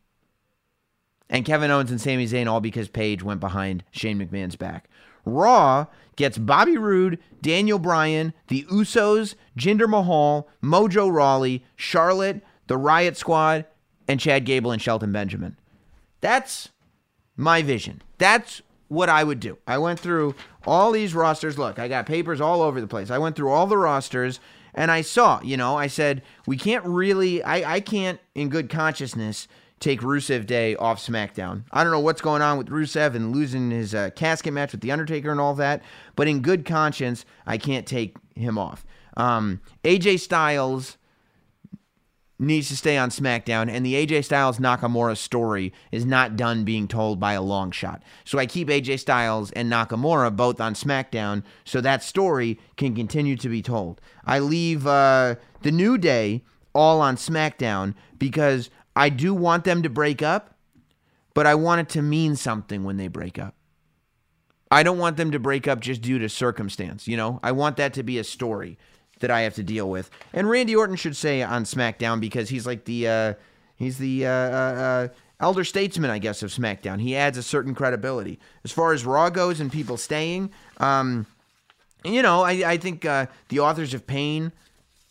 S2: And Kevin Owens and Sami Zayn all because Paige went behind Shane McMahon's back. Raw gets Bobby Roode, Daniel Bryan, the Usos, Jinder Mahal, Mojo Rawley, Charlotte, the Riot Squad, and Chad Gable and Shelton Benjamin. That's my vision. That's what I would do. I went through all these rosters. Look, I got papers all over the place. I went through all the rosters and I saw, you know, I said, we can't really, I, I can't in good consciousness take Rusev Day off SmackDown. I don't know what's going on with Rusev and losing his uh, casket match with The Undertaker and all that, but in good conscience, I can't take him off. Um, AJ Styles needs to stay on SmackDown, and the AJ Styles Nakamura story is not done being told by a long shot. So I keep AJ Styles and Nakamura both on SmackDown so that story can continue to be told. I leave uh, the New Day all on SmackDown because I do want them to break up, but I want it to mean something when they break up. I don't want them to break up just due to circumstance, you know? I want that to be a story that I have to deal with. And Randy Orton should say on SmackDown because he's like the uh, he's the uh, uh, uh, elder statesman, I guess, of SmackDown. He adds a certain credibility as far as Raw goes and people staying. Um, you know, I, I think uh, the authors of Pain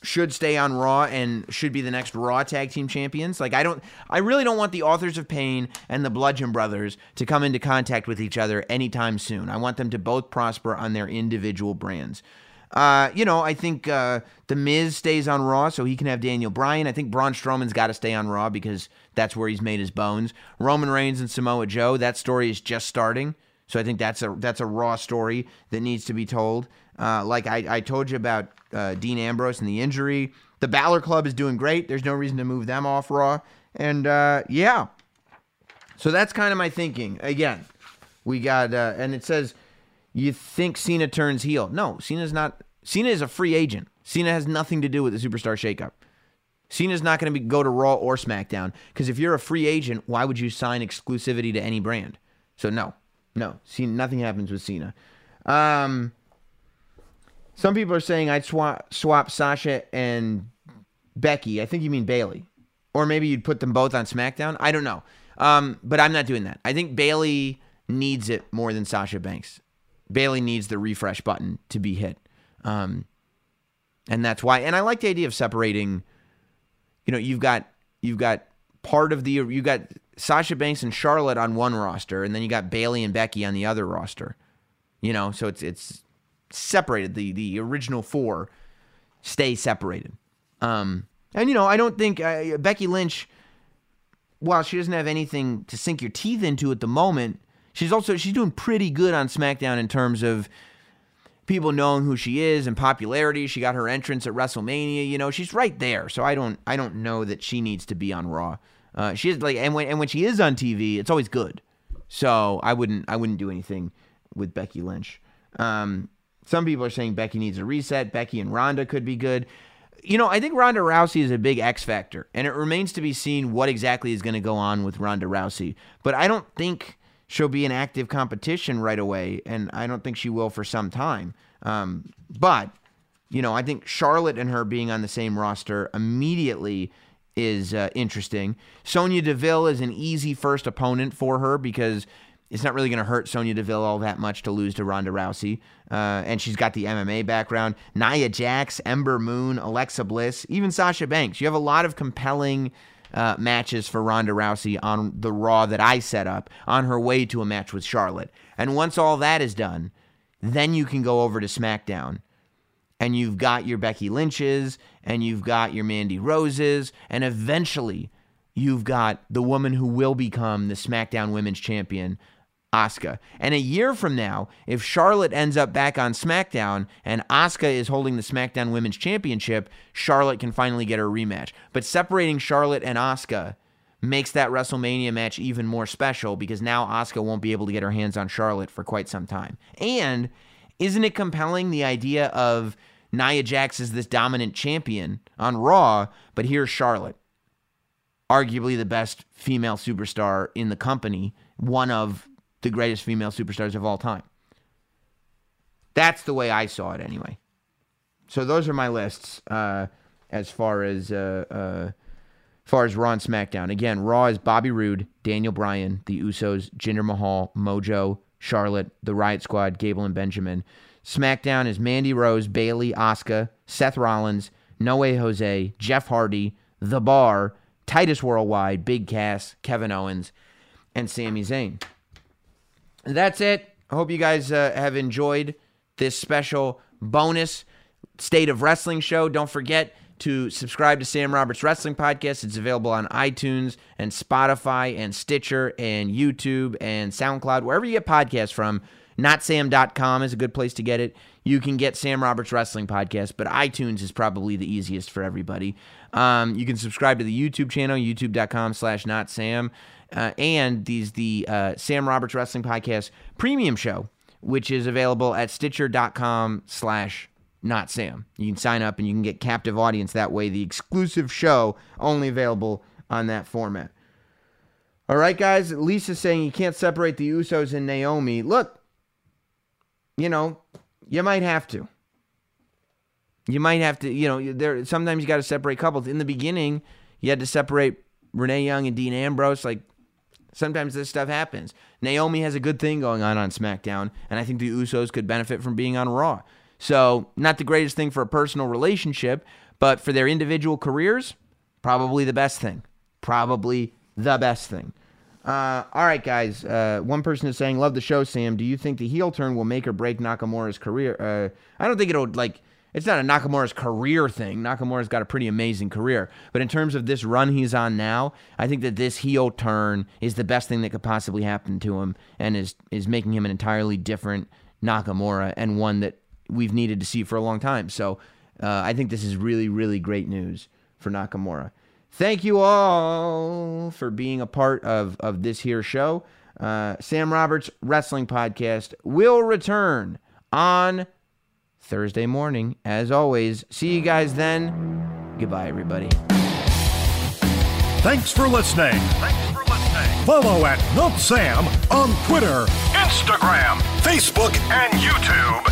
S2: should stay on Raw and should be the next Raw Tag Team Champions. Like I don't I really don't want the authors of Pain and the Bludgeon Brothers to come into contact with each other anytime soon. I want them to both prosper on their individual brands. Uh, you know, I think uh, The Miz stays on Raw so he can have Daniel Bryan. I think Braun Strowman's got to stay on Raw because that's where he's made his bones. Roman Reigns and Samoa Joe, that story is just starting. So I think that's a that's a Raw story that needs to be told. Uh, like I, I told you about uh, Dean Ambrose and the injury. The Balor Club is doing great. There's no reason to move them off Raw. And uh, yeah, so that's kind of my thinking. Again, we got uh, and it says you think Cena turns heel. No, Cena's not. Cena is a free agent. Cena has nothing to do with the superstar shakeup. Cena's not going to go to Raw or SmackDown because if you're a free agent, why would you sign exclusivity to any brand? So no, no, Cena, nothing happens with Cena. Um, some people are saying I'd swap swap Sasha and Becky. I think you mean Bayley, or maybe you'd put them both on SmackDown. I don't know, um, but I'm not doing that. I think Bayley needs it more than Sasha Banks. Bayley needs the refresh button to be hit. Um, and that's why. And I like the idea of separating. You know, you've got you've got part of the you got Sasha Banks and Charlotte on one roster, and then you got Bayley and Becky on the other roster. You know, so it's it's separated. The the original four stay separated. Um, and you know, I don't think uh, Becky Lynch, while she doesn't have anything to sink your teeth into at the moment, she's also she's doing pretty good on SmackDown in terms of people knowing who she is and popularity. She got her entrance at WrestleMania. You know, she's right there. So I don't I don't know that she needs to be on Raw. Uh, she is like, and when and when she is on TV, it's always good. So I wouldn't I wouldn't do anything with Becky Lynch. Um, some people are saying Becky needs a reset. Becky and Ronda could be good. You know, I think Ronda Rousey is a big X factor, and it remains to be seen what exactly is going to go on with Ronda Rousey. But I don't think she'll be an active competition right away, and I don't think she will for some time. Um, but you know, I think Charlotte and her being on the same roster immediately is uh, interesting. Sonya Deville is an easy first opponent for her because it's not really going to hurt Sonya Deville all that much to lose to Ronda Rousey. Uh, and she's got the MMA background. Nia Jax, Ember Moon, Alexa Bliss, even Sasha Banks. You have a lot of compelling uh, matches for Ronda Rousey on the Raw that I set up on her way to a match with Charlotte. And once all that is done, then you can go over to SmackDown. And you've got your Becky Lynch's, and you've got your Mandy Roses, and eventually you've got the woman who will become the SmackDown Women's Champion, Asuka. And a year from now, if Charlotte ends up back on SmackDown and Asuka is holding the SmackDown Women's Championship, Charlotte can finally get her rematch. But separating Charlotte and Asuka makes that WrestleMania match even more special because now Asuka won't be able to get her hands on Charlotte for quite some time. And isn't it compelling the idea of Nia Jax as this dominant champion on Raw, but here's Charlotte, arguably the best female superstar in the company, one of the greatest female superstars of all time. That's the way I saw it anyway. So those are my lists uh, as far as uh, uh, far as Raw and SmackDown. Again, Raw is Bobby Roode, Daniel Bryan, the Usos, Jinder Mahal, Mojo, Charlotte, the Riot Squad, Gable and Benjamin. SmackDown is Mandy Rose, Bayley, Asuka, Seth Rollins, No Way Jose, Jeff Hardy, The Bar, Titus Worldwide, Big Cass, Kevin Owens, and Sami Zayn. That's it. I hope you guys uh, have enjoyed this special bonus State of Wrestling show. Don't forget to subscribe to Sam Roberts Wrestling Podcast. It's available on iTunes and Spotify and Stitcher and YouTube and SoundCloud, wherever you get podcasts from. NotSam.com is a good place to get it. You can get Sam Roberts Wrestling Podcast, but iTunes is probably the easiest for everybody. Um, you can subscribe to the YouTube channel, youtube.com slash notsam. Uh, and these the uh, Sam Roberts Wrestling Podcast premium show, which is available at stitcher.com slash not Sam. You can sign up and you can get captive audience that way. The exclusive show only available on that format. All right, guys. Lisa's saying you can't separate the Usos and Naomi. Look, you know, you might have to. You might have to, you know, there sometimes you got to separate couples. In the beginning, you had to separate Renee Young and Dean Ambrose. Like sometimes this stuff happens. Naomi has a good thing going on on SmackDown, and I think the Usos could benefit from being on Raw. So, not the greatest thing for a personal relationship, but for their individual careers, probably the best thing. Probably the best thing. Uh, all right, guys. Uh, one person is saying, "Love the show, Sam. Do you think the heel turn will make or break Nakamura's career?" Uh, I don't think it'll like. It's not a Nakamura's career thing. Nakamura's got a pretty amazing career, but in terms of this run he's on now, I think that this heel turn is the best thing that could possibly happen to him, and is is making him an entirely different Nakamura and one that we've needed to see for a long time. So uh, I think this is really, really great news for Nakamura. Thank you all for being a part of, of this here show. Uh, Sam Roberts Wrestling Podcast will return on Thursday morning. As always, see you guys then. Goodbye, everybody.
S1: Thanks for listening. Thanks for listening. Follow at Not Sam on Twitter, Instagram, Facebook, and YouTube.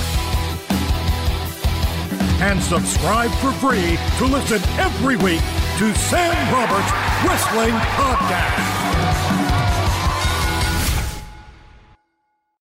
S1: And subscribe for free to listen every week to Sam Roberts Wrestling Podcast.